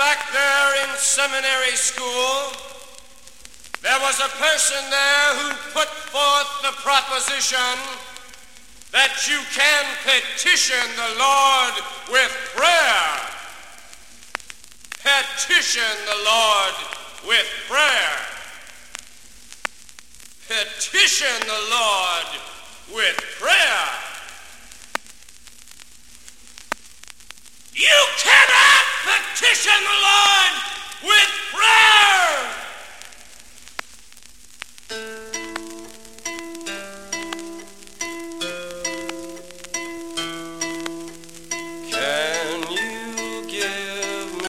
back there in seminary school, there was a person there who put forth the proposition that you can petition the Lord with prayer. Petition the Lord with prayer. Petition the Lord position the Lord with prayer.